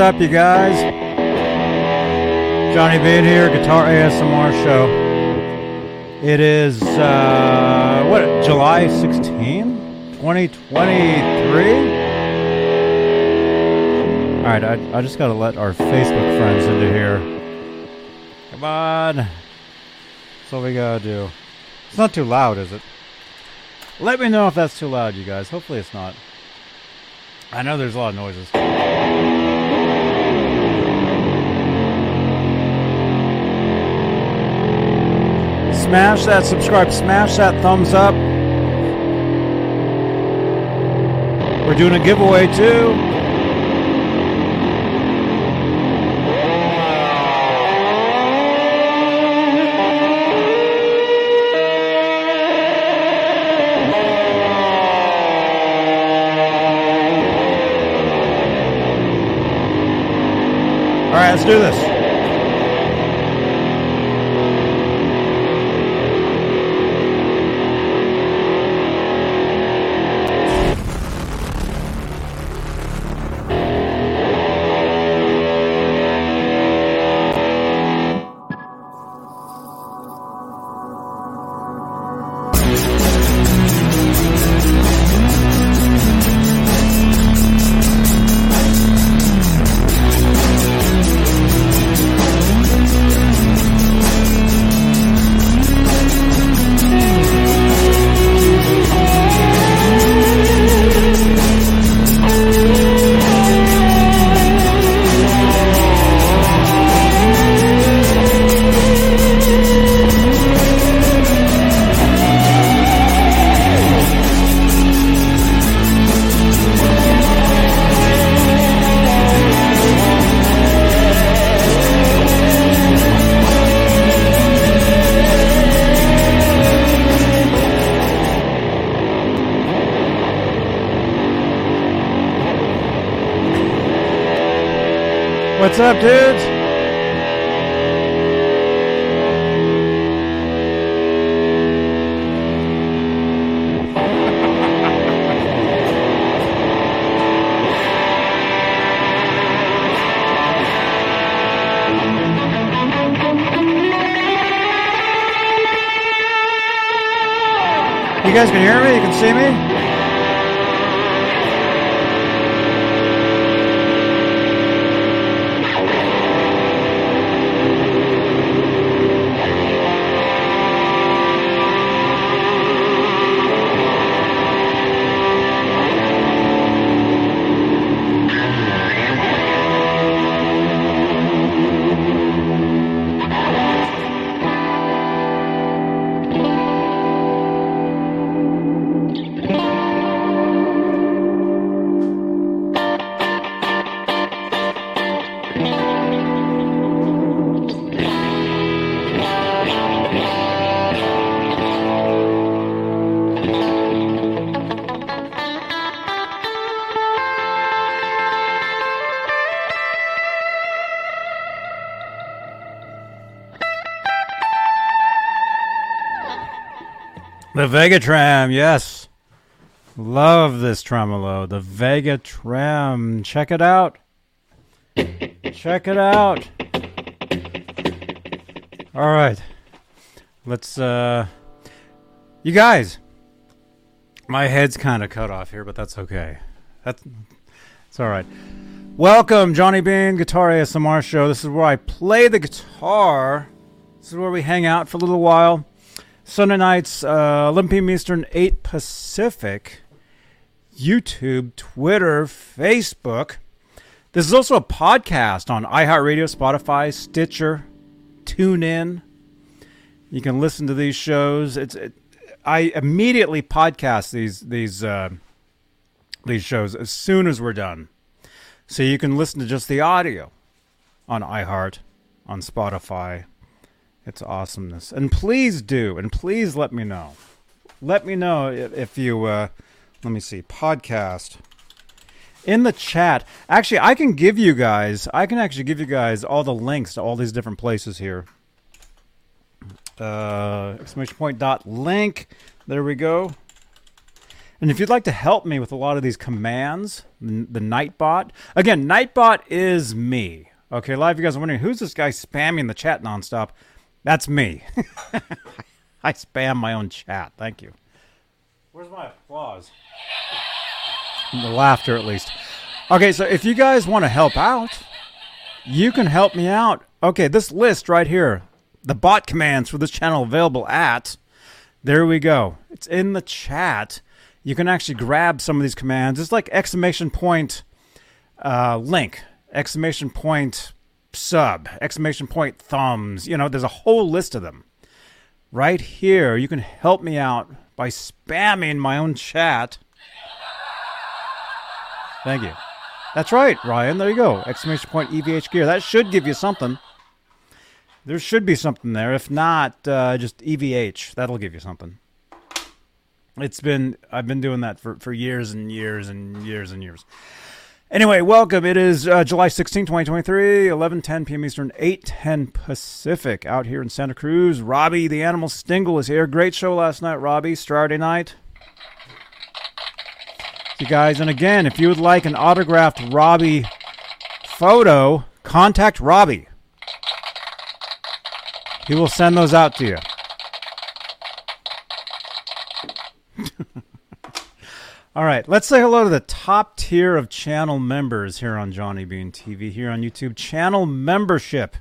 Up, you guys? Johnny Bean here, Guitar ASMR Show. It is, uh, what, July 16, 2023? Alright, I, I just gotta let our Facebook friends into here. Come on. That's all we gotta do. It's not too loud, is it? Let me know if that's too loud, you guys. Hopefully it's not. I know there's a lot of noises. Smash that subscribe, smash that thumbs up. We're doing a giveaway too. All right, let's do this. See me? The VegaTrem, yes. Love this tremolo. The VegaTrem. Check it out. Check it out. All right. Let's uh You guys. My head's kind of cut off here, but that's okay. That's it's all right. Welcome, Johnny Bean Guitar ASMR Show. This is where I play the guitar. This is where we hang out for a little while. Sunday nights, uh, 11 p.m. Eastern, 8 Pacific. YouTube, Twitter, Facebook. This is also a podcast on iHeartRadio, Spotify, Stitcher, TuneIn. You can listen to these shows. It's it, I immediately podcast these these uh, these shows as soon as we're done, so you can listen to just the audio on iHeart, on Spotify, it's awesomeness. And please do, and please let me know. Let me know if, you, uh, let me see, podcast in the chat. Actually, I can give you guys, I can actually give you guys all the links to all these different places here. Uh, exclamation point dot link. There we go. And if you'd like to help me with a lot of these commands, the, Nightbot, again, Nightbot is me. Okay, of you guys are wondering who's this guy spamming the chat nonstop? That's me. I spam my own chat. Thank you. Where's my applause? The laughter, at least. Okay, so if you guys want to help out, you can help me out. Okay, this list right here, the bot commands for this channel available at, there we go. It's in the chat. You can actually grab some of these commands. It's like exclamation point uh, link, exclamation point sub, exclamation point thumbs. You know, there's a whole list of them. Right here, you can help me out by spamming my own chat. Thank you. That's right, Ryan. There you go. Exclamation point EVH gear. That should give you something. There should be something there. If not, uh, just EVH. That'll give you something. It's been I've been doing that for, for years and years and years and years. Anyway, welcome. It is uh, July 16, 2023, 11:10 p.m. Eastern, 8:10 Pacific. Out here in Santa Cruz, Robbie the Animal Stingle is here. Great show last night, Robbie. Saturday night. You guys, and again, if you would like an autographed Robbie photo, contact Robbie. He will send those out to you. All right, let's say hello to the top tier of channel members here on Johnny Bean TV, here on YouTube. Channel membership.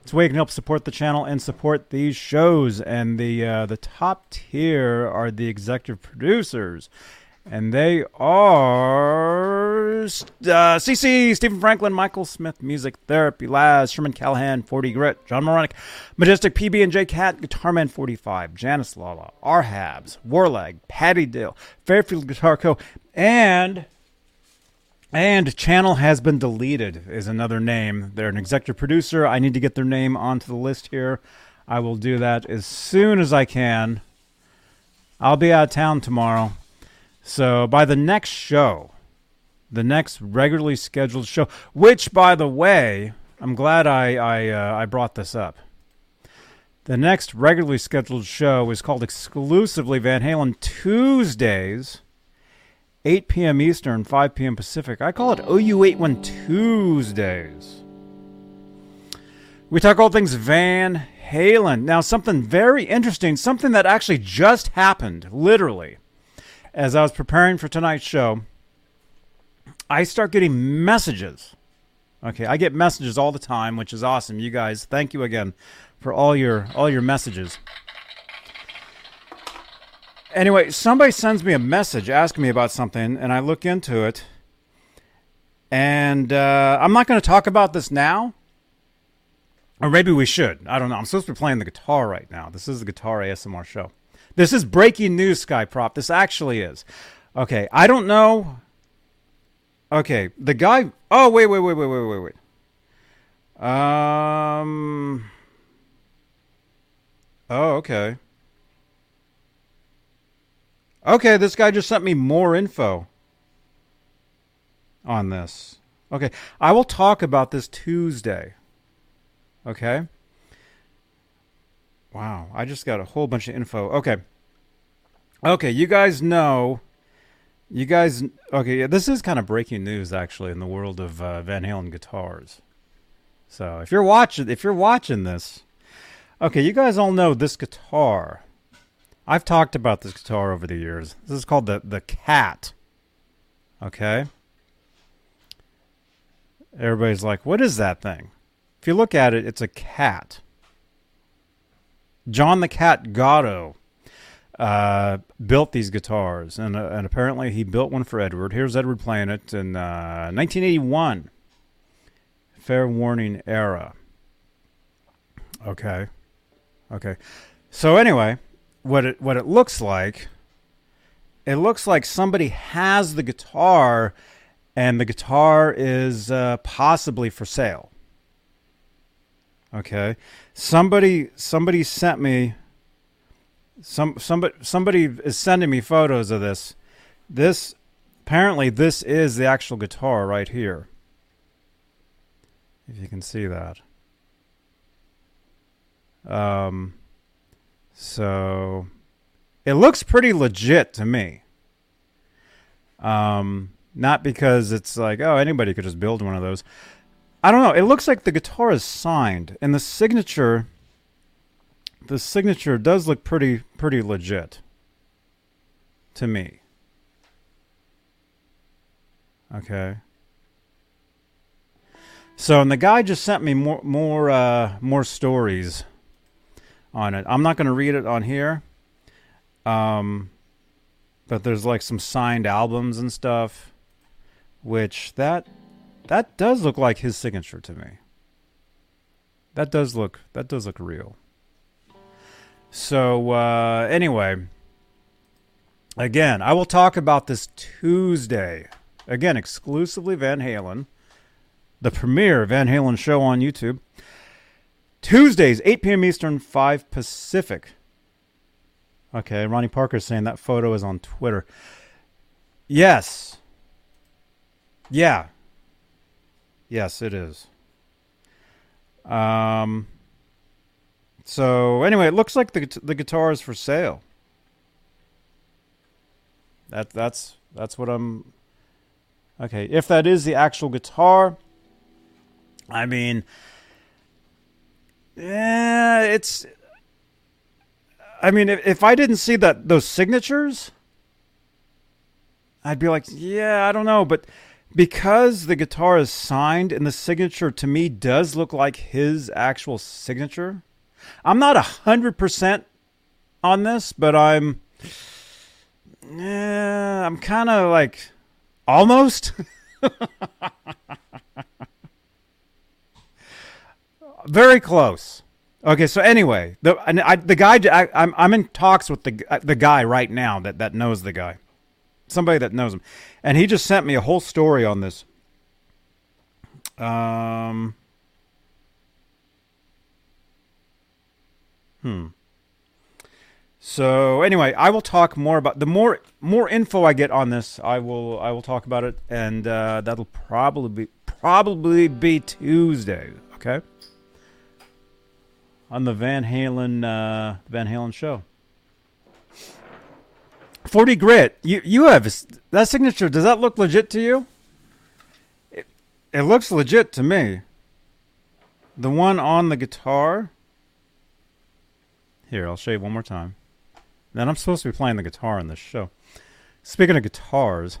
It's a way you can help support the channel and support these shows. And the uh, the top tier are the executive producers and they are uh, CC, Stephen Franklin, Michael Smith, Music Therapy, Laz, Sherman Callahan, 40 Grit, John Moronic, Majestic PB and J Cat, Guitarman 45, Janice Lala, Arhabs, Warlag, Patty Dill, Fairfield Guitar Co., and and channel has been deleted is another name. They're an executive producer. I need to get their name onto the list here. I will do that as soon as I can. I'll be out of town tomorrow. So by the next show, the next regularly scheduled show, which by the way, I'm glad I I, uh, I brought this up. The next regularly scheduled show is called exclusively Van Halen Tuesdays, 8 p.m. Eastern, 5 p.m. Pacific. I call it OU81 Tuesdays. We talk all things Van Halen. Now, something very interesting, something that actually just happened, literally as I was preparing for tonight's show, I start getting messages. Okay, I get messages all the time, which is awesome. You guys, thank you again for all your all your messages. Anyway, somebody sends me a message asking me about something, and I look into it. And uh, I'm not going to talk about this now, or maybe we should. I don't know. I'm supposed to be playing the guitar right now. This is the Guitar ASMR show. This is breaking news, Skyprop. This actually is. Okay, I don't know. Okay, the guy. Oh, wait, wait, wait, wait, wait, wait, wait. Um. Oh, okay. Okay, this guy just sent me more info on this. Okay, I will talk about this Tuesday. Okay. Wow, I just got a whole bunch of info. Okay. Okay, you guys know. You guys, okay, yeah, this is kind of breaking news actually in the world of uh, Van Halen guitars. So if you're watching, if you're watching this, okay, you guys all know this guitar. I've talked about this guitar over the years. This is called the the Cat. Okay. Everybody's like, "What is that thing?" If you look at it, it's a cat. John the Cat Gatto uh, built these guitars, and, uh, and apparently he built one for Edward. Here's Edward playing it in uh, 1981. Fair warning era. Okay, okay. So anyway, what it what it looks like, it looks like somebody has the guitar, and the guitar is uh, possibly for sale. Okay, somebody somebody sent me some somebody somebody is sending me photos of this. This apparently this is the actual guitar right here. If you can see that. Um so it looks pretty legit to me. Um, not because it's like, oh, anybody could just build one of those. I don't know. It looks like the guitar is signed, and the signature, the signature does look pretty pretty legit to me. Okay. So, and the guy just sent me more more uh, more stories on it. I'm not going to read it on here. Um, but there's like some signed albums and stuff, which that that does look like his signature to me. That does look that does look real. So uh, anyway, again, I will talk about this Tuesday. Again, exclusively Van Halen, the premiere Van Halen show on YouTube. Tuesdays, 8 p.m. Eastern, 5 Pacific. Okay, Ronnie Parker is saying that photo is on Twitter. Yes. Yeah. Yes, it is. Um. So anyway, it looks like the the guitar is for sale. That that's that's what I'm. Okay, if that is the actual guitar, I mean, yeah, it's I mean, if, if I didn't see that those signatures, I'd be like, yeah, I don't know, but because the guitar is signed and the signature to me does look like his actual signature. I'm not a hundred percent on this, but I'm, yeah, I'm kind of like almost. Very close. Okay, so anyway, the I, the guy I, I'm I'm in talks with the the guy right now that that knows the guy, somebody that knows him, and he just sent me a whole story on this. Um. Hmm. So anyway, I will talk more about the more more info I get on this. I will I will talk about it, and uh, that'll probably be probably be Tuesday. Okay on the Van Halen uh, Van Halen show. 40 grit. You you have that signature. Does that look legit to you? It, it looks legit to me. The one on the guitar. Here, I'll show you one more time. Then I'm supposed to be playing the guitar in this show. Speaking of guitars.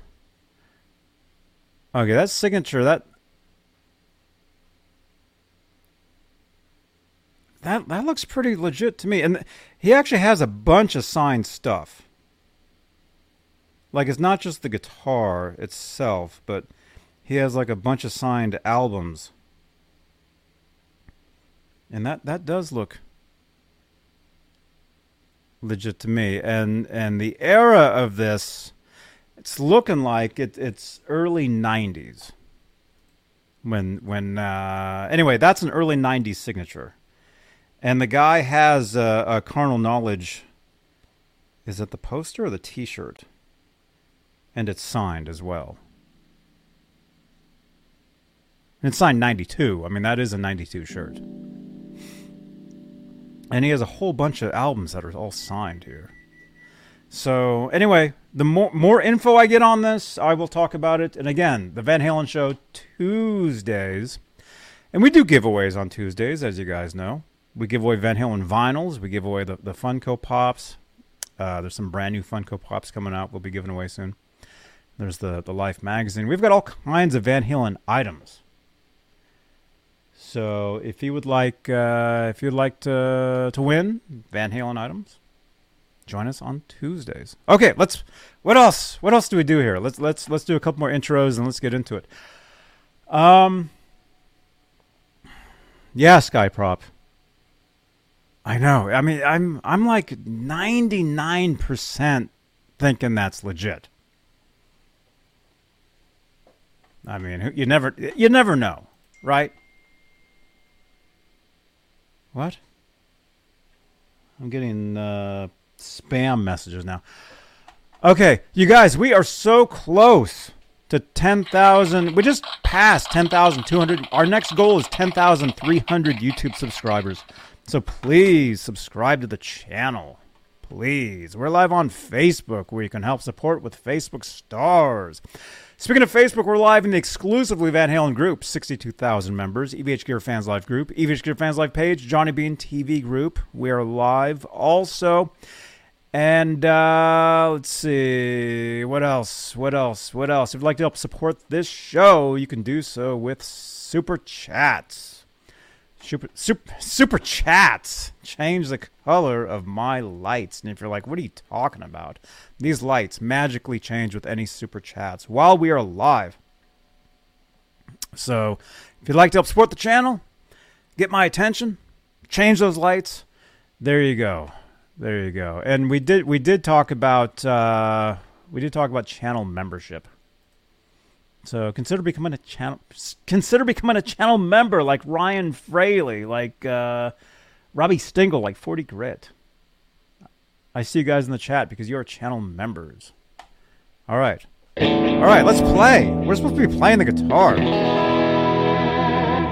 Okay, that signature, that that that looks pretty legit to me. And he actually has a bunch of signed stuff. Like it's not just the guitar itself, but he has like a bunch of signed albums. And that that does look legit to me. And and the era of this it's looking like it, it's early 90s. When when uh anyway, that's an early 90s signature. And the guy has a, a carnal knowledge. Is it the poster or the T-shirt? And it's signed as well. And it's signed 92. I mean, that is a 92 shirt. And he has a whole bunch of albums that are all signed here. So, anyway, the more more info I get on this, I will talk about it. And again, the Van Halen show Tuesdays. And we do giveaways on Tuesdays, as you guys know. We give away Van Halen vinyls. We give away the, the Funko Pops. Uh, there's some brand new Funko Pops coming out. We'll be giving away soon. There's the, the Life magazine. We've got all kinds of Van Halen items. So if you would like, uh, if you'd like to to win Van Halen items, join us on Tuesdays. Okay, let's. What else? What else do we do here? Let's let's let's do a couple more intros and let's get into it. Um. Yeah, Sky Prop. I know. I mean, I'm I'm like 99% thinking that's legit. I mean, you never you never know, right? What? I'm getting uh, spam messages now. Okay, you guys, we are so close to 10,000. We just passed 10,200. Our next goal is 10,300 YouTube subscribers. So please subscribe to the channel. please. We're live on Facebook where you can help support with Facebook stars. Speaking of Facebook, we're live in the exclusively Van Halen group, 62,000 members, EVH Gear Fans Live group, EVH Gear Fans Live page, Johnny Bean TV group. We are live also. And uh, let's see, what else? What else? What else? If you'd like to help support this show, you can do so with super chats. Super, super, super chats change the color of my lights. And if you're like, what are you talking about? These lights magically change with any super chats while we are live. So if you'd like to help support the channel, get my attention, change those lights, there you go. There you go. And we did we did talk about uh, we did talk about channel membership. So consider becoming a channel consider becoming a channel member like Ryan Fraley, like uh, Robbie Stingle, like 40 Grit. I see you guys in the chat because you are channel members. All right. All right, let's play. We're supposed to be playing the guitar.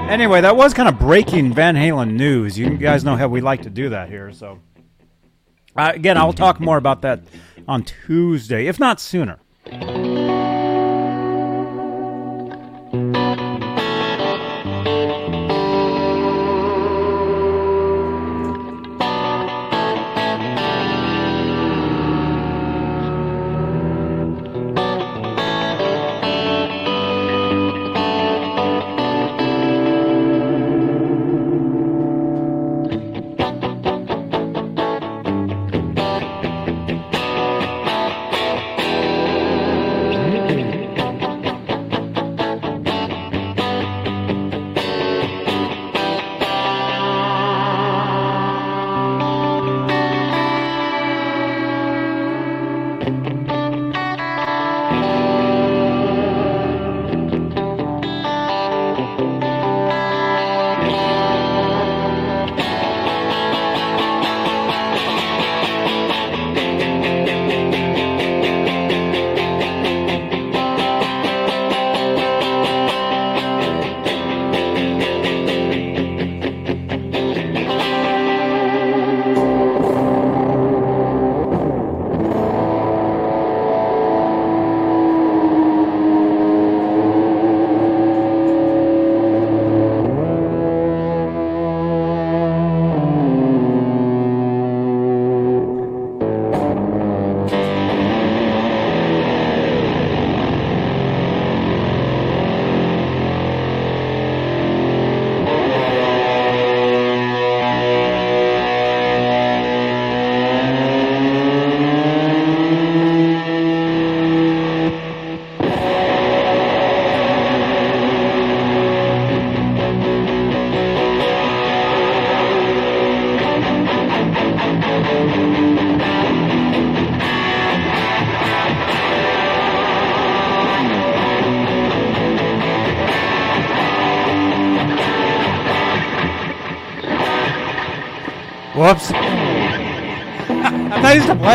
Anyway, that was kind of breaking Van Halen news. You guys know how we like to do that here, so uh, again, I'll talk more about that on Tuesday, if not sooner.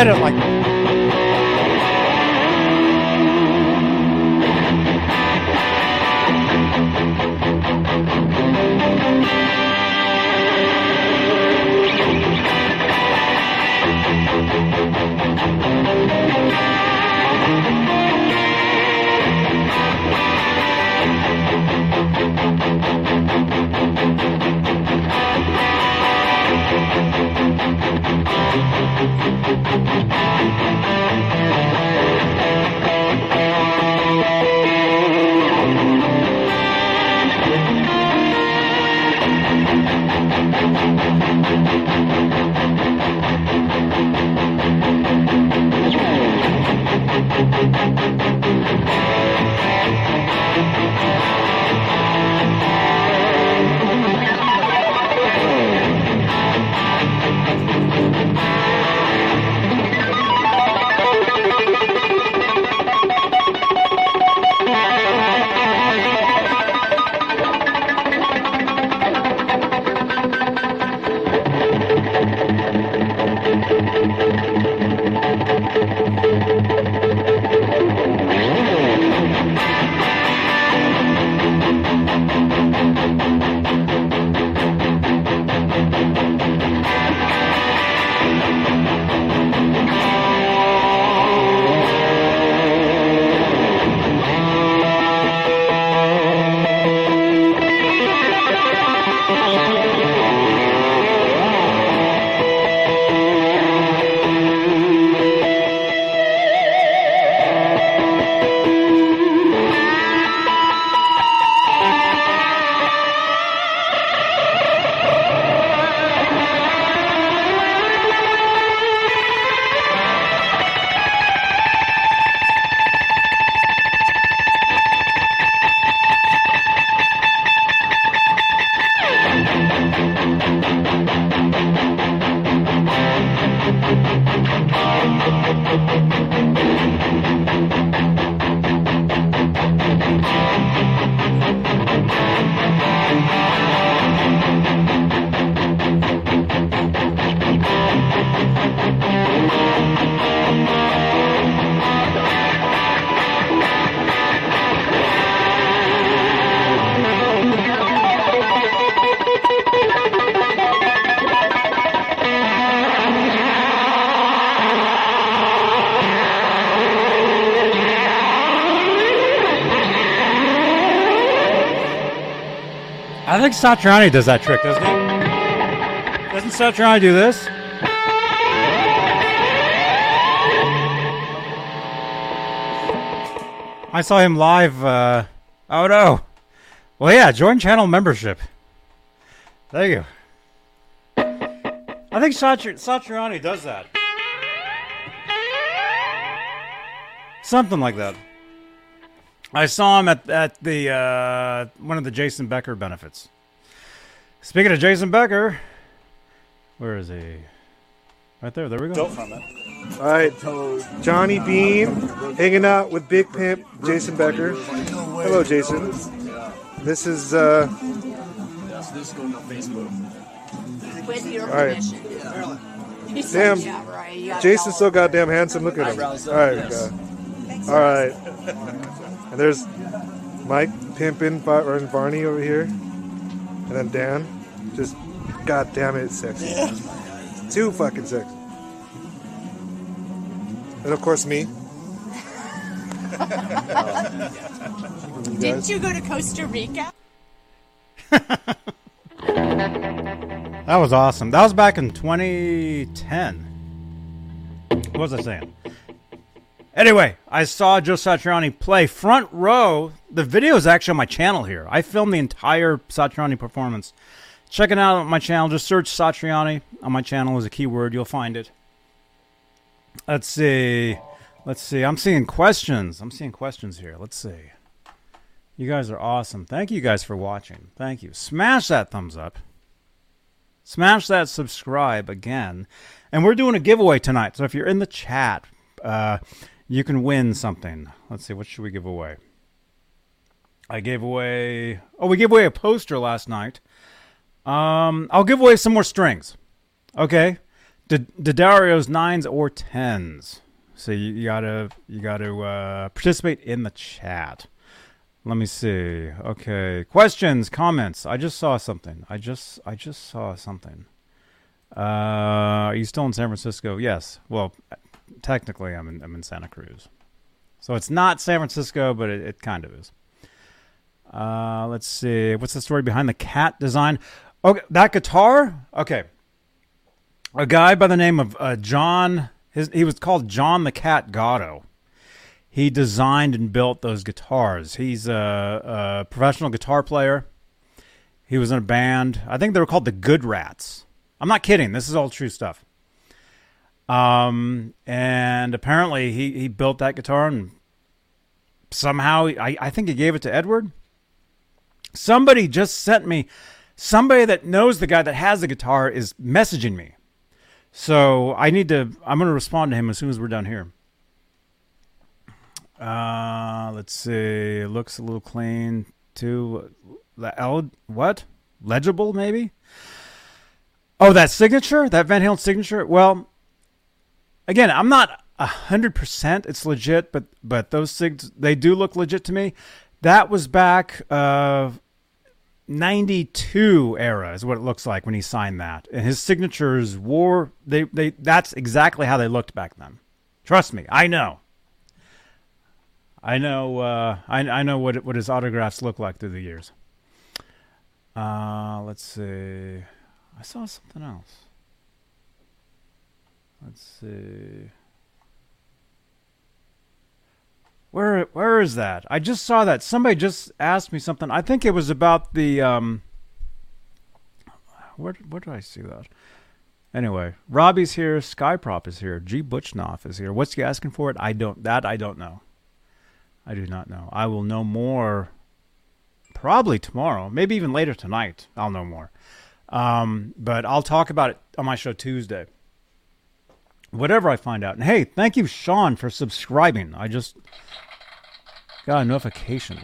It like I think Satriani does that trick, doesn't he? Doesn't Satriani do this? I saw him live. Uh, oh no! Well, yeah, join channel membership. There you go. I think Satri- Satriani does that. Something like that. I saw him at at the uh, one of the Jason Becker benefits. Speaking of Jason Becker, where is he? Right there. There we go. from it. All right, Johnny Bean hanging out with Big Pimp Jason Becker. Hello, Jason. This is uh, With your All right. permission. He Damn. yeah, right. Jason's so goddamn handsome. Look at him. All right, all right. And there's Mike pimping Bar- and Barney over here, and then Dan, just goddamn it, sexy. Too fucking sexy. And of course me. You Didn't guys. you go to Costa Rica? That was awesome. That was back in 2010. What was I saying? Anyway, I saw Joe Satriani play front row. The video is actually on my channel here. I filmed the entire Satriani performance. Check it out on my channel. Just search Satriani on my channel as a keyword. You'll find it. Let's see. Let's see. I'm seeing questions. I'm seeing questions here. Let's see. You guys are awesome. Thank you guys for watching. Thank you. Smash that thumbs up. Smash that subscribe again. And we're doing a giveaway tonight. So if you're in the chat, uh, you can win something. Let's see, what should we give away? I gave away. Oh, we gave away a poster last night. Um, I'll give away some more strings. Okay, D'Addario's nines or tens. So you, you gotta you gotta uh, participate in the chat. Let me see. Okay, questions, comments. I just saw something. I just I just saw something. Uh, are you still in San Francisco? Yes. Well, technically, I'm in I'm in Santa Cruz, so it's not San Francisco, but it, it kind of is. Uh, let's see. What's the story behind the cat design? Okay, that guitar. Okay, a guy by the name of uh, John. His he was called John the Cat Gatto. He designed and built those guitars. He's a, a professional guitar player. He was in a band. I think they were called the Good Rats. I'm not kidding. This is all true stuff. Um, and apparently he, he built that guitar and somehow I, I think he gave it to Edward. Somebody just sent me somebody that knows the guy that has the guitar is messaging me. So I need to I'm gonna respond to him as soon as we're done here. Uh let's see. It looks a little clean too. What? Legible maybe? Oh, that signature? That Van Halen signature? Well, again, I'm not hundred percent it's legit, but but those sigs they do look legit to me. That was back uh 92 era is what it looks like when he signed that. And his signatures wore they they that's exactly how they looked back then. Trust me, I know. I know uh I I know what what his autographs look like through the years. Uh let's see. I saw something else. Let's see. Where where is that? I just saw that. Somebody just asked me something. I think it was about the um where where did I see that? Anyway, Robbie's here, Skyprop is here, G Butchnoff is here. What's he asking for it? I don't that I don't know. I do not know. I will know more probably tomorrow, maybe even later tonight. I'll know more. Um, but I'll talk about it on my show Tuesday. Whatever I find out. And hey, thank you, Sean, for subscribing. I just got a notification.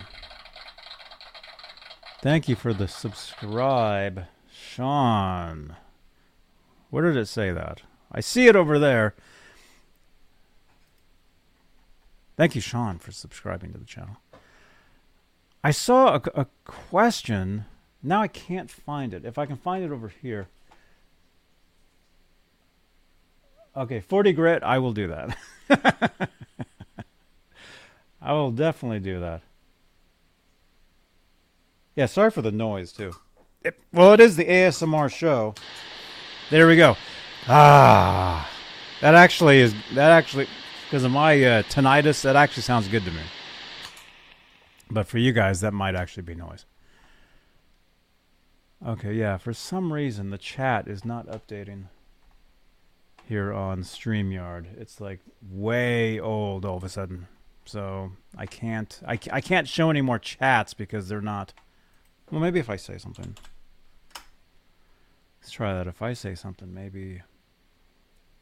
Thank you for the subscribe, Sean. Where did it say that? I see it over there. Thank you, Sean, for subscribing to the channel. I saw a, a question. Now I can't find it. If I can find it over here. Okay, 40 grit, I will do that. I will definitely do that. Yeah, sorry for the noise, too. it, well, it is the ASMR show. There we go. Ah, that actually is that actually because of my uh, tinnitus. That actually sounds good to me. But for you guys, that might actually be noise. Okay, yeah. For some reason, the chat is not updating here on StreamYard. It's like way old all of a sudden. So I can't I, I can't show any more chats because they're not. Well, maybe if I say something. Let's try that. If I say something, maybe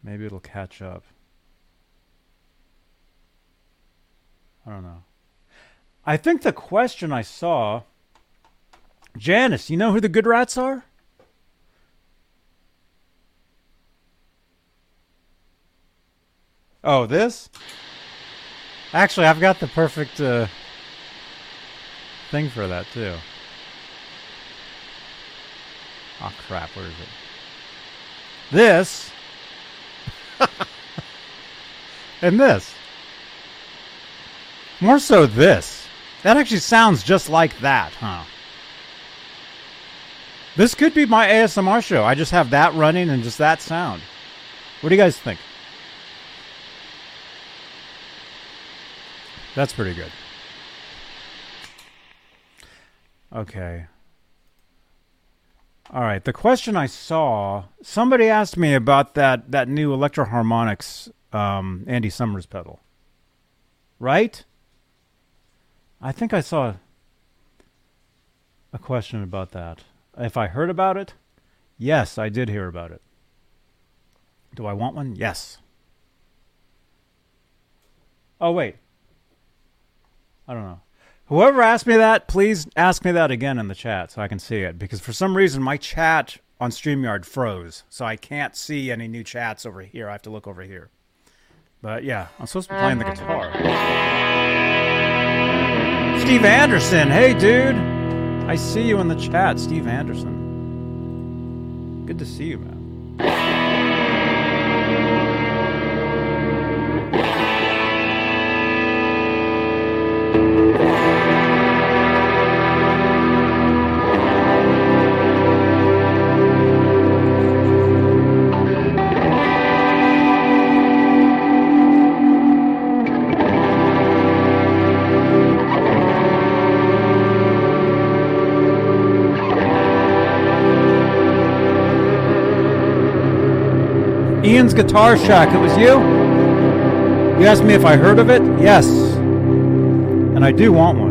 maybe it'll catch up. I don't know. I think the question I saw Janice, you know who the good rats are? Oh, this? Actually, I've got the perfect uh, thing for that too. Oh crap, where is it? This and this. More so this. That actually sounds just like that, huh? This could be my ASMR show. I just have that running and just that sound. What do you guys think? That's pretty good. Okay. All right. The question I saw, somebody asked me about that that new Electro-Harmonix um, Andy Summers pedal. Right? I think I saw a question about that. If I heard about it, yes, I did hear about it. Do I want one? Yes. Oh wait. I don't know. Whoever asked me that, please ask me that again in the chat so I can see it. Because for some reason my chat on StreamYard froze. So I can't see any new chats over here. I have to look over here. But yeah, I'm supposed to be playing the uh-huh. guitar. Steve Anderson, hey dude. I see you in the chat, Steve Anderson. Good to see you, man. Guitar Shack, it was you? You asked me if I heard of it? Yes. And I do want one.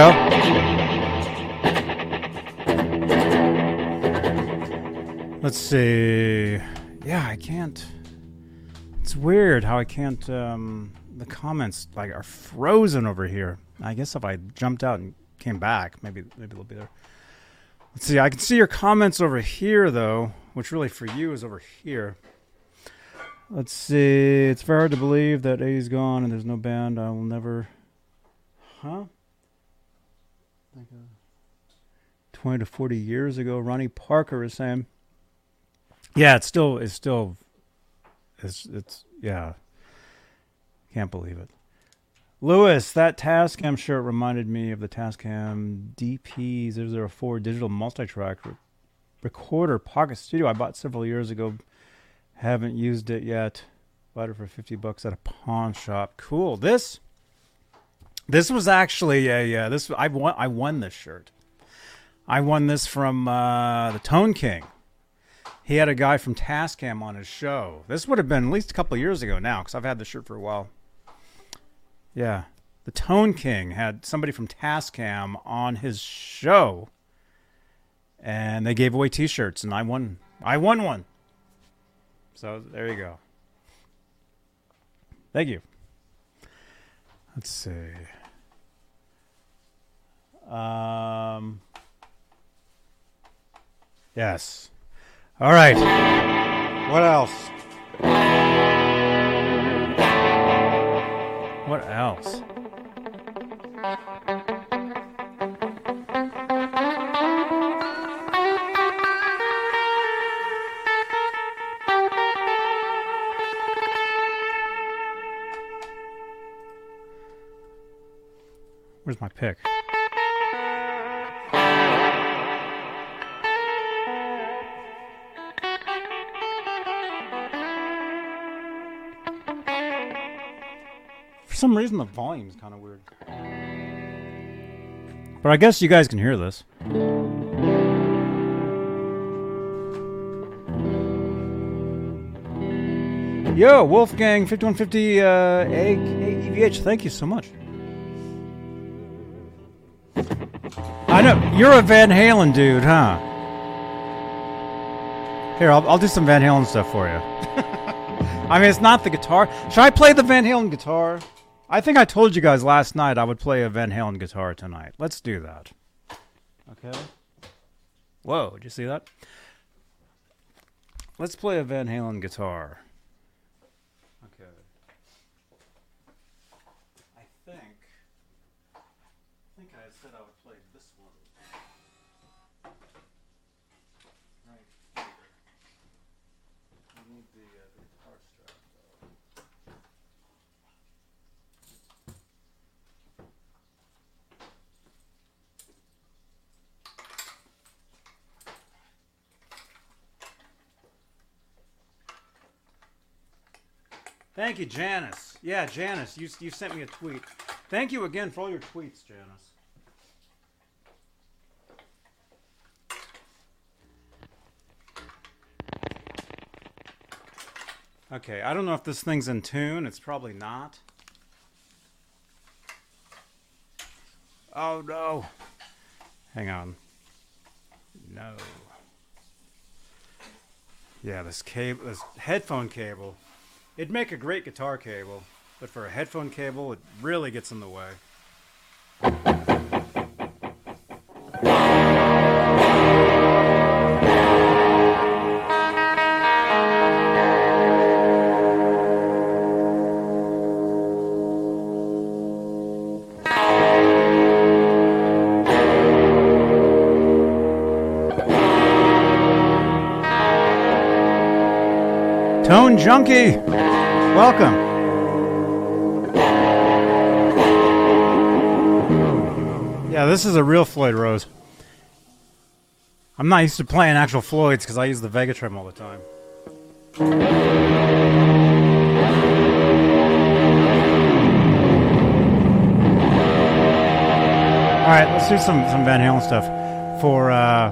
Go. Let's see. Yeah, I can't. It's weird how I can't. Um, the comments like are frozen over here. I guess if I jumped out and came back, maybe maybe they'll be there. Let's see. I can see your comments over here though, which really for you is over here. Let's see. It's very hard to believe that A's gone and there's no band. I will never. Huh? Like uh, 20 to 40 years ago, Ronnie Parker is saying. Yeah, it's still, it's still, it's, it's, yeah. Can't believe it. Lewis, that Tascam shirt reminded me of the Tascam DP004 digital multi-track re- recorder pocket studio I bought several years ago. Haven't used it yet. Bought it for 50 bucks at a pawn shop. Cool. This this was actually a uh, this I won I won this shirt. I won this from uh, the Tone King. He had a guy from Tascam on his show. This would have been at least a couple years ago now because I've had the shirt for a while. Yeah, the Tone King had somebody from Tascam on his show, and they gave away T-shirts, and I won. I won one. So there you go. Thank you. Let's see. Um. Yes. All right. What else? What else? Where's my pick? For some reason, the volume's kind of weird. But I guess you guys can hear this. Yo, Wolfgang 5150 uh, AEVH, thank you so much. I know you're a Van Halen dude, huh? Here, I'll, I'll do some Van Halen stuff for you. I mean, it's not the guitar. Should I play the Van Halen guitar? I think I told you guys last night I would play a Van Halen guitar tonight. Let's do that. Okay. Whoa, did you see that? Let's play a Van Halen guitar. Okay. I think. I think I set up I would play this one. Right here. I need the, uh, the guitar strap though. Thank you, Janice. Yeah, Janice, you, you sent me a tweet. Thank you again for all your tweets, Janice. Okay, I don't know if this thing's in tune. It's probably not. Oh no. Hang on. No. Yeah, this cable, this headphone cable. It'd make a great guitar cable, but for a headphone cable, it really gets in the way. Tone Junkie, welcome. Yeah, this is a real Floyd Rose. I'm not used to playing actual Floyds because I use the VegaTrem all the time. All right, let's do some some Van Halen stuff for uh,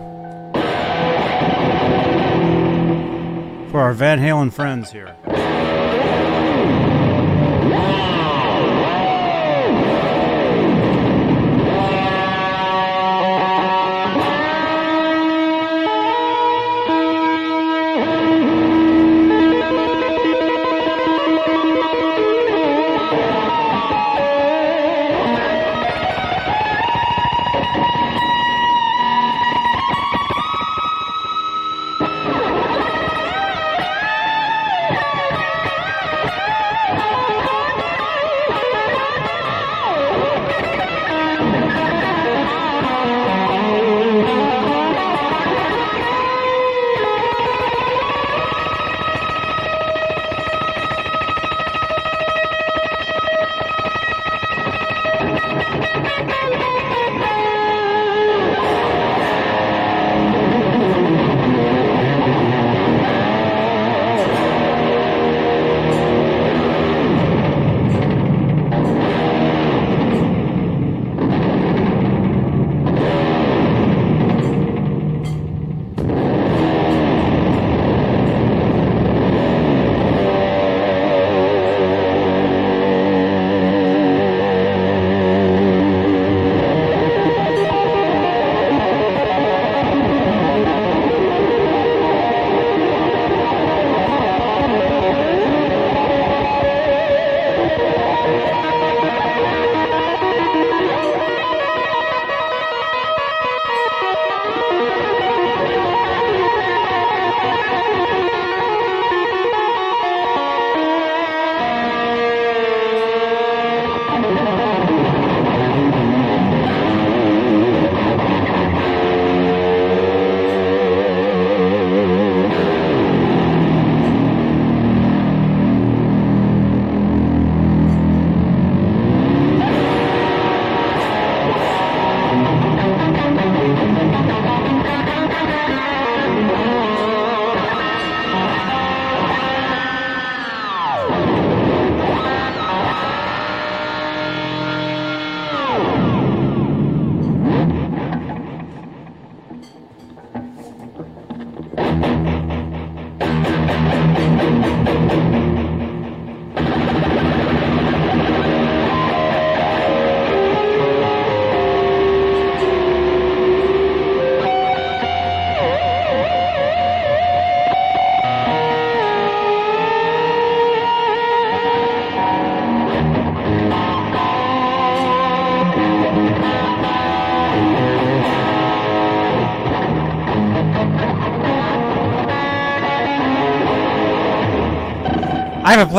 for our Van Halen friends here.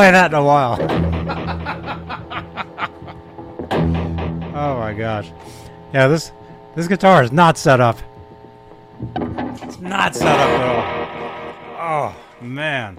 Played that in a while. oh my gosh. Yeah, this This guitar is not set up. It's not set up at all. Oh, man.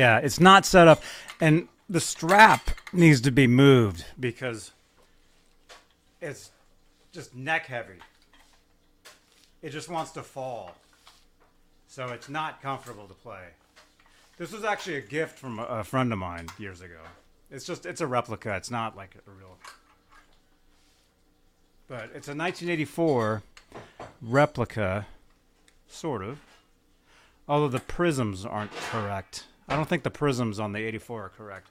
Yeah, it's not set up, and the strap needs to be moved because it's just neck heavy. It just wants to fall, so it's not comfortable to play. This was actually a gift from a, friend of mine years ago. It's just it's a replica. It's not like a real. But it's a 1984 replica, sort of. Although the prisms aren't correct. I don't think the prisms on the 84 are correct.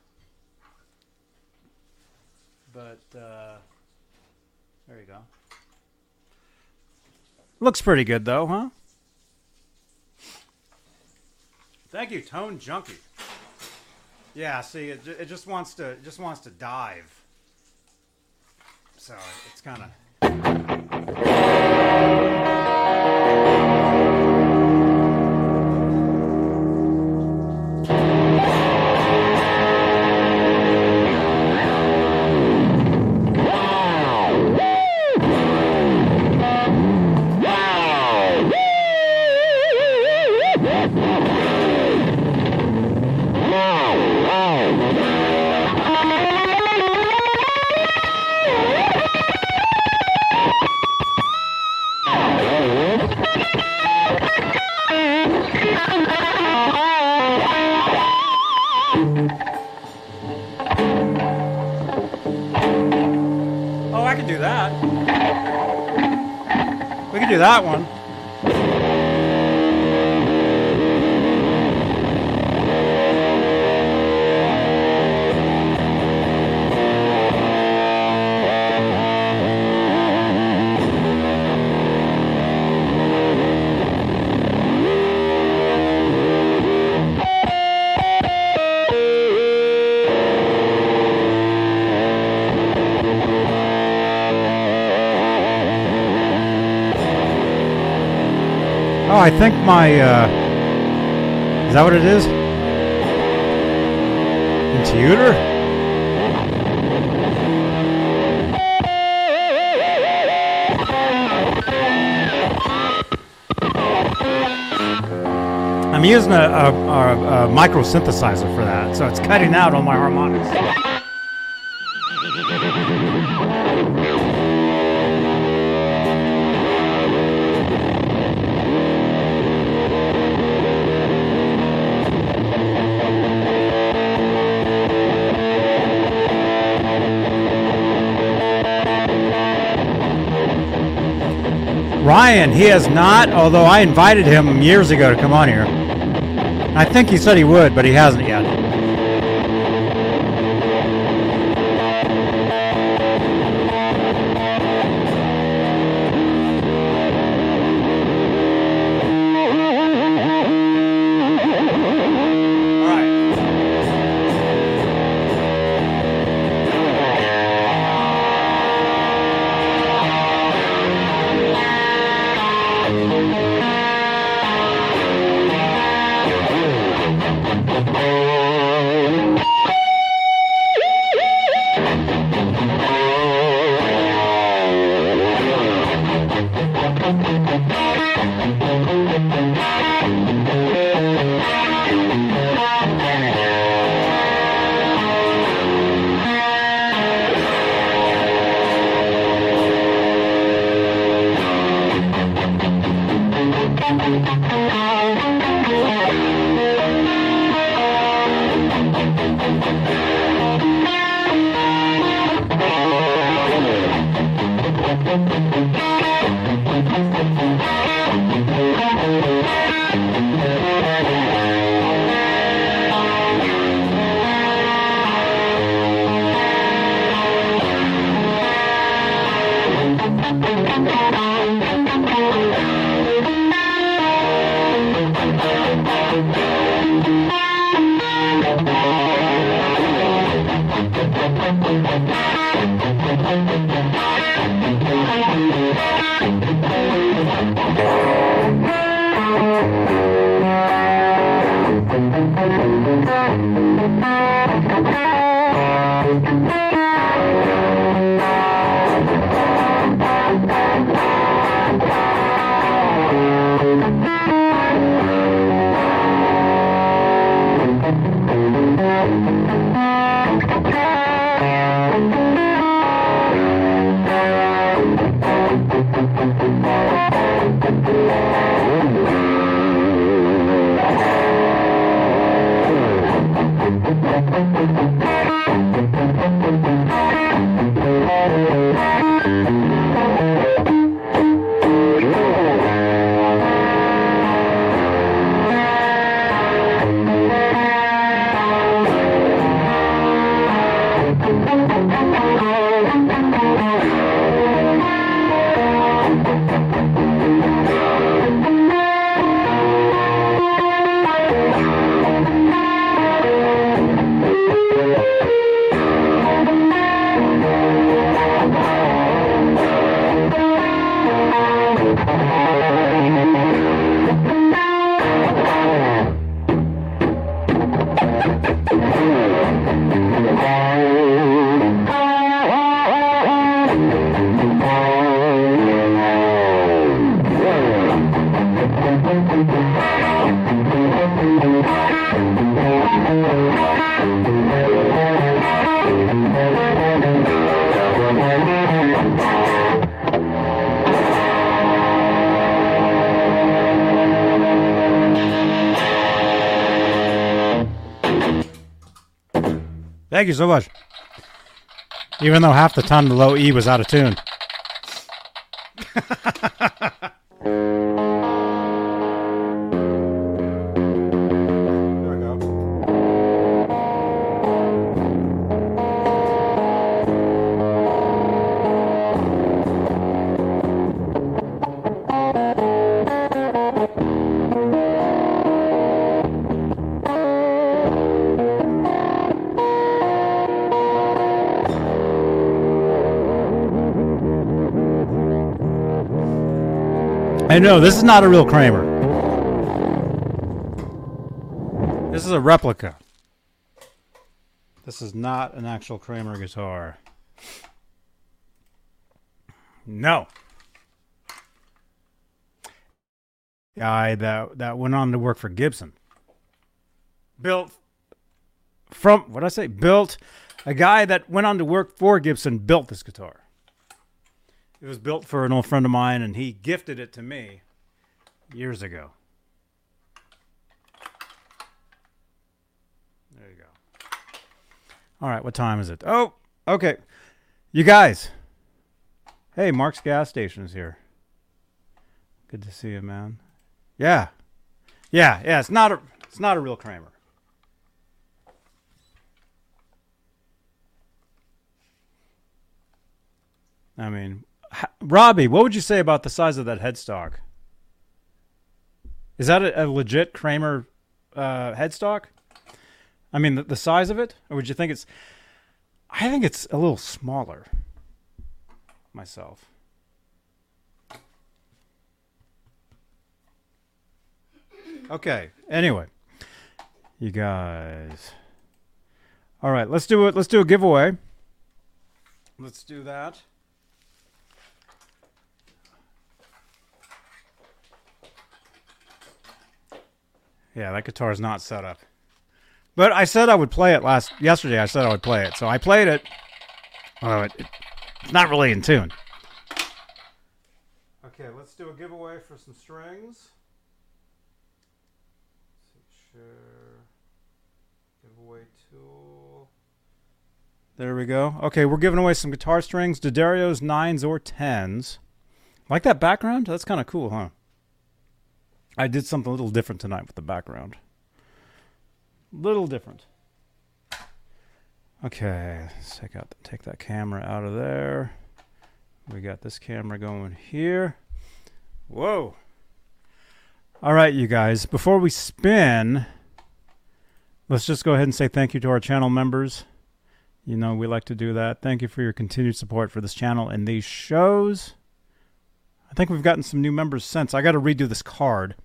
But, uh, there you go. Looks pretty good though, huh? Thank you, Tone Junkie. Yeah, see, it, it just wants to it just wants to dive. So it's kind of do that. We can do that one. I think my. Uh, is that what it is? Intutor? I'm using a, a, a, a micro synthesizer for that, so it's cutting out all my harmonics. Ryan, he has not, although I invited him years ago to come on here. I think he said he would, but he hasn't Thank you so much. Even though half the time the low E was out of tune. And no, this is not a real Kramer. This is a replica. This is not an actual Kramer guitar. No. Guy that that went on to work for Gibson. Built from what I say? Built a guy that went on to work for Gibson built this guitar. It was built for an old friend of mine, and he gifted it to me years ago. There you go. All right, what time is it? Oh, okay. You guys. Hey, Mark's gas station is here. Good to see you, man. Yeah. Yeah, yeah, it's not a it's not a real Kramer. I mean, Robbie, what would you say about the size of that headstock? Is that a, a legit Kramer uh, headstock? I mean, the, the size of it, or would you think it's? I think it's a little smaller. Myself. Okay. Anyway, you guys. All right, let's do it. Let's do a giveaway. Let's do that. Yeah, that guitar is not set up. But I said I would play it last yesterday. I said I would play it, so I played it. Oh, it, it's not really in tune. Okay, let's do a giveaway for some strings. Share giveaway tool. There we go. Okay, we're giving away some guitar strings, D'Addario's nines or tens. Like that background? That's kind of cool, huh? I did something a little different tonight with the background. Little different. Okay, let's take out take that camera out of there. We got this camera going here. Whoa. All right, you guys. Before we spin, let's just go ahead and say thank you to our channel members. You know, we like to do that. Thank you for your continued support for this channel and these shows. I think we've gotten some new members since. I got to redo this card.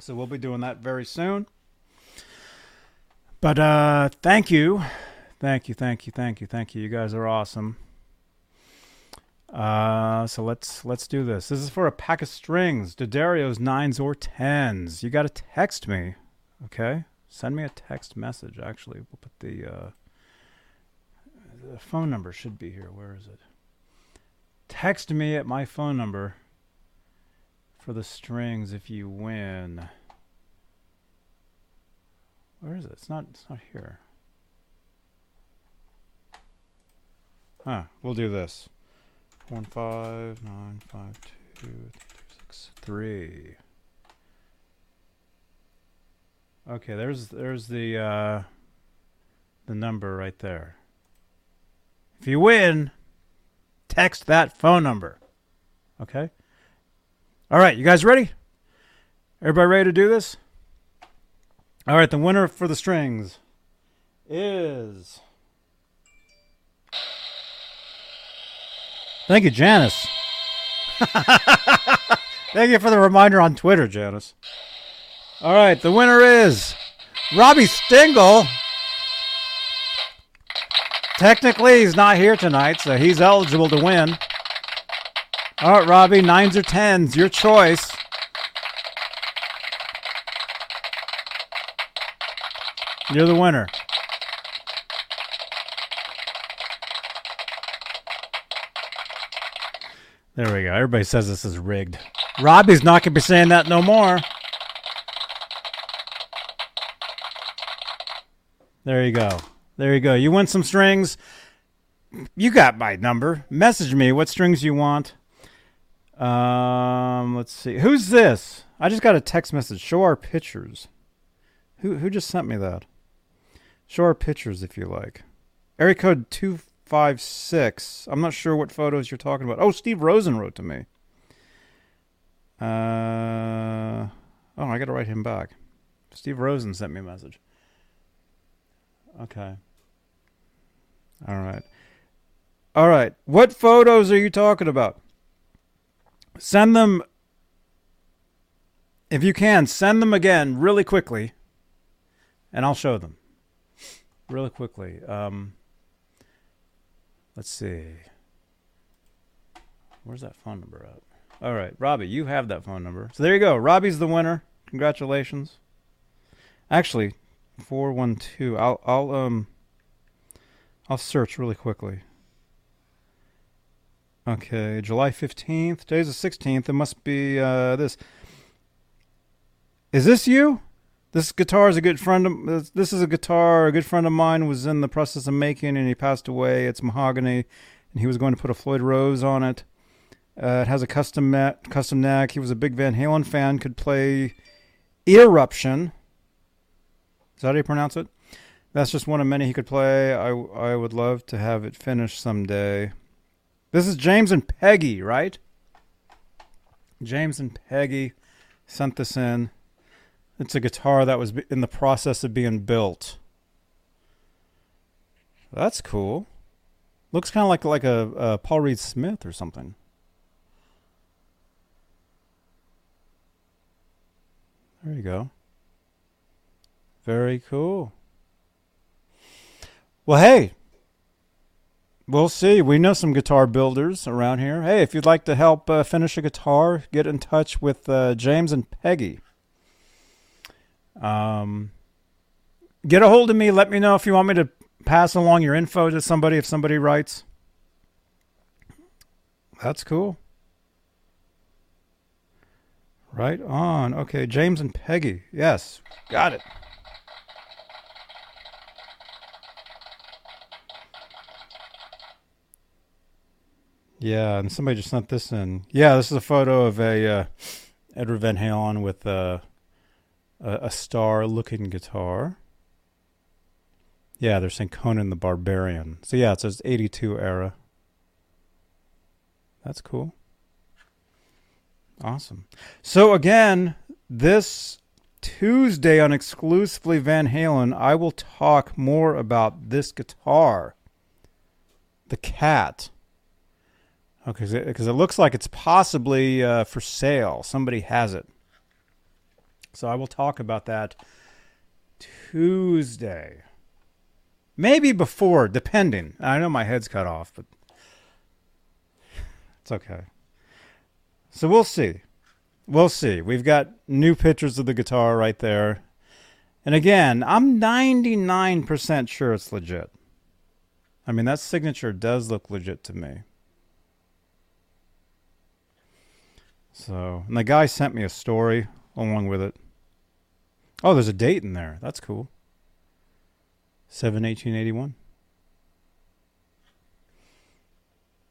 So we'll be doing that very soon. But uh, thank you, thank you, thank you, thank you, thank you. You guys are awesome. Uh, so let's let's do this. This is for a pack of strings, D'Addario's nines or tens. You got to text me, okay? Send me a text message. Actually, we'll put the uh, the phone number should be here. Where is it? Text me at my phone number for the strings if you win. Where is it? It's not. It's not here. Huh. We'll do this. One five nine five two six three. Okay, there's there's the uh, the number right there. If you win, text that phone number. Okay. All right, you guys ready? Everybody ready to do this? All right, the winner for the strings is. Thank you, Janice. Thank you for the reminder on Twitter, Janice. All right, the winner is Robbie Stingle. Technically, he's not here tonight, so he's eligible to win. All right, Robbie, nines or tens, your choice. You're the winner. There we go. Everybody says this is rigged. Robbie's not going to be saying that no more. There you go. There you go. You win some strings. You got my number. Message me what strings you want. Um, let's see. Who's this? I just got a text message. Show our pictures. Who who just sent me that? Show our pictures if you like. Area code two five six. I'm not sure what photos you're talking about. Oh, Steve Rosen wrote to me. Uh oh, I got to write him back. Steve Rosen sent me a message. Okay. All right. All right. What photos are you talking about? Send them if you can, send them again really quickly and I'll show them. Really quickly. Um Let's see. Where's that phone number at? All right, Robbie, you have that phone number. So there you go. Robbie's the winner. Congratulations. Actually, four one two. I'll I'll um I'll search really quickly. Okay, July fifteenth. Today's the sixteenth. It must be uh, this. Is this you? This guitar is a good friend of this is a guitar a good friend of mine was in the process of making and he passed away. It's mahogany and he was going to put a Floyd Rose on it. Uh, it has a custom mat, custom neck. He was a big Van Halen fan. Could play Eruption. Is that how you pronounce it? That's just one of many he could play. I I would love to have it finished someday. This is James and Peggy, right? James and Peggy sent this in. It's a guitar that was in the process of being built. That's cool. Looks kind of like like a, a Paul Reed Smith or something. There you go. Very cool. Well, hey, we'll see. We know some guitar builders around here. Hey, if you'd like to help uh, finish a guitar, get in touch with uh, James and Peggy. Um, get a hold of me. Let me know if you want me to pass along your info to somebody if somebody writes. That's cool. Right on. Okay, James and Peggy. Yes, got it. Yeah, and somebody just sent this in. Yeah, this is a photo of a uh, Edward Van Halen with uh, a, a star-looking guitar. Yeah, they're saying Conan the Barbarian. So yeah, it says 82 era. That's cool. Awesome. So again, this Tuesday on exclusively Van Halen, I will talk more about this guitar, the Cat. Okay, because it, it, looks like it's possibly uh, for sale. Somebody has it. So I will talk about that Tuesday. Maybe before, depending. I know my head's cut off, but it's okay. So we'll see. We'll see. We've got new pictures of the guitar right there. And again, I'm 99% sure it's legit. I mean, that signature does look legit to me. So, and the guy sent me a story along with it. Oh, there's a date in there. That's cool. 7 1881.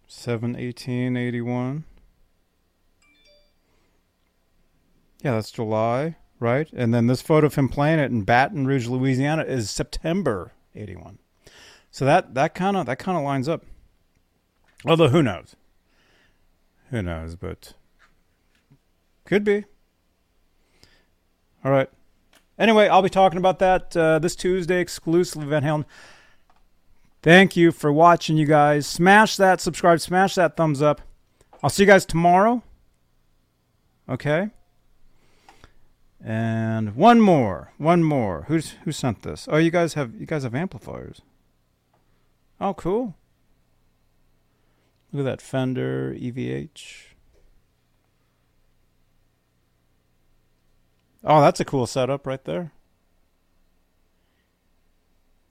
7 1881. Yeah, that's July, right? And then this photo of him playing it in Baton Rouge, Louisiana is September 81. So that that kind of that kind of lines up. Although who knows? Who knows, but could be. All right. Anyway, I'll be talking about that uh, this Tuesday exclusively, Van Halen. Thank you for watching, you guys. Smash that subscribe, smash that thumbs up. I'll see you guys tomorrow. Okay. And one more, one more. Who's who sent this? Oh, you guys have you guys have amplifiers. Oh, cool. Look at that Fender EVH. Oh, that's a cool setup right there.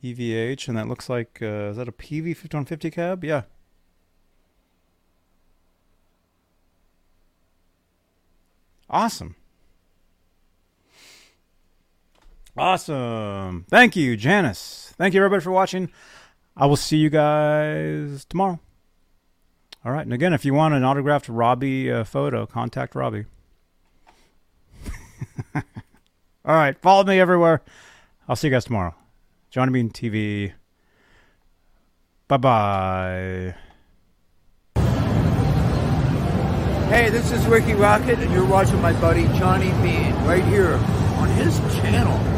EVH, and that looks like uh, is that a Peavey 5150 cab? Yeah. Awesome. Awesome. Thank you, Janice. Thank you, everybody, for watching. I will see you guys tomorrow. All right. And again, if you want an autographed Robbie uh, photo, contact Robbie. All right. Follow me everywhere. I'll see you guys tomorrow. Johnny Bean TV. Bye bye. Hey, this is Rikki Rockett, and you're watching my buddy Johnny Bean right here on his channel.